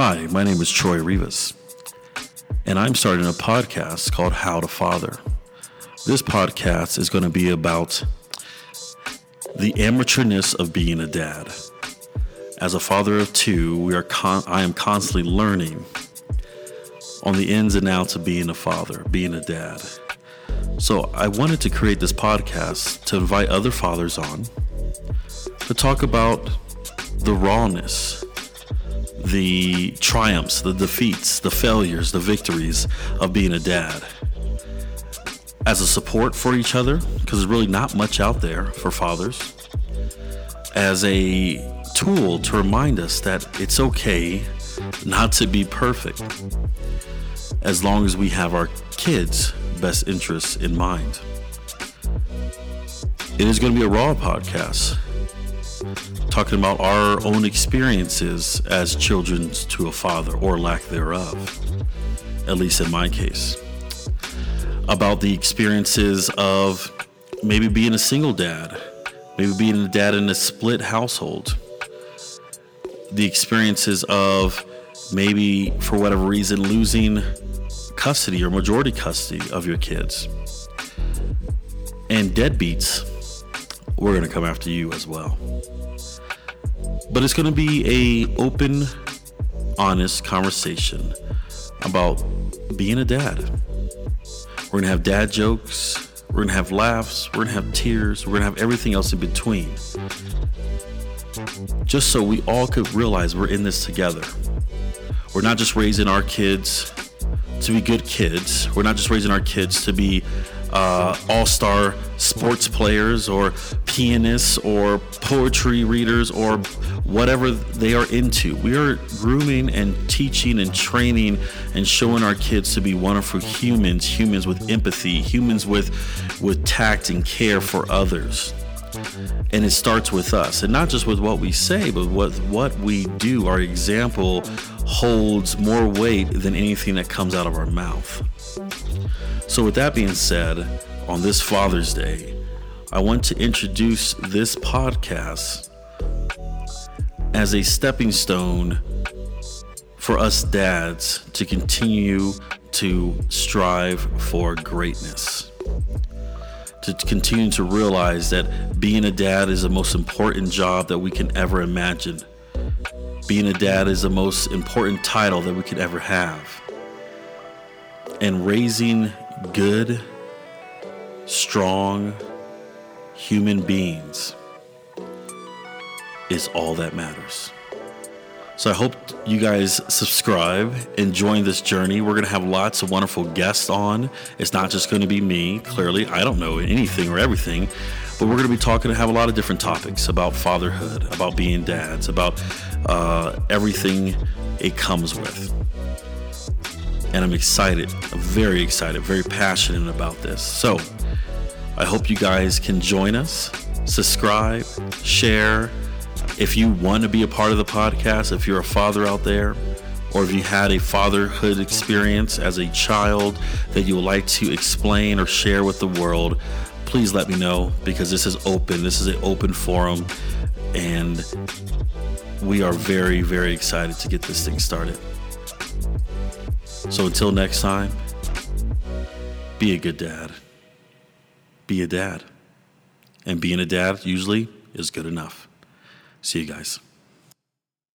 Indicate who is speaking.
Speaker 1: Hi, my name is Troy Rivas, and I'm starting a podcast called How to Father. This podcast is going to be about the amateurness of being a dad. As a father of two, we are con- I am constantly learning on the ins and outs of being a father, being a dad. So I wanted to create this podcast to invite other fathers on to talk about the rawness, the triumphs, the defeats, the failures, the victories of being a dad. As a support for each other, because there's really not much out there for fathers. As a tool to remind us that it's okay not to be perfect as long as we have our kids' best interests in mind. It is going to be a raw podcast talking about our own experiences as children to a father or lack thereof, at least in my case. About the experiences of maybe being a single dad, maybe being a dad in a split household, the experiences of maybe for whatever reason losing custody or majority custody of your kids. And deadbeats, we're going to come after you as well. But it's going to be a open, honest conversation about being a dad. We're going to have dad jokes, we're going to have laughs, we're going to have tears, we're going to have everything else in between. Just so we all could realize we're in this together. We're not just raising our kids to be good kids. We're not just raising our kids to be uh, all star sports players or pianists or poetry readers or whatever they are into. We are grooming and teaching and training and showing our kids to be wonderful humans, humans with empathy, humans with, with tact and care for others. And it starts with us, and not just with what we say, but with what we do. Our example holds more weight than anything that comes out of our mouth. So, with that being said, on this Father's Day, I want to introduce this podcast as a stepping stone for us dads to continue to strive for greatness. To continue to realize that being a dad is the most important job that we can ever imagine. Being a dad is the most important title that we could ever have. And raising good, strong human beings is all that matters. So I hope you guys subscribe and join this journey. We're going to have lots of wonderful guests on. It's not just going to be me. Clearly, I don't know anything or everything, but we're going to be talking and have a lot of different topics about fatherhood, about being dads, about uh, everything it comes with and I'm excited. I'm very excited, very passionate about this. So I hope you guys can join us, subscribe, share. If you want to be a part of the podcast, if you're a father out there, or if you had a fatherhood experience as a child that you would like to explain or share with the world, please let me know because this is open. This is an open forum, and we are very, very excited to get this thing started. So until next time, be a good dad. Be a dad. And being a dad usually is good enough. See you guys.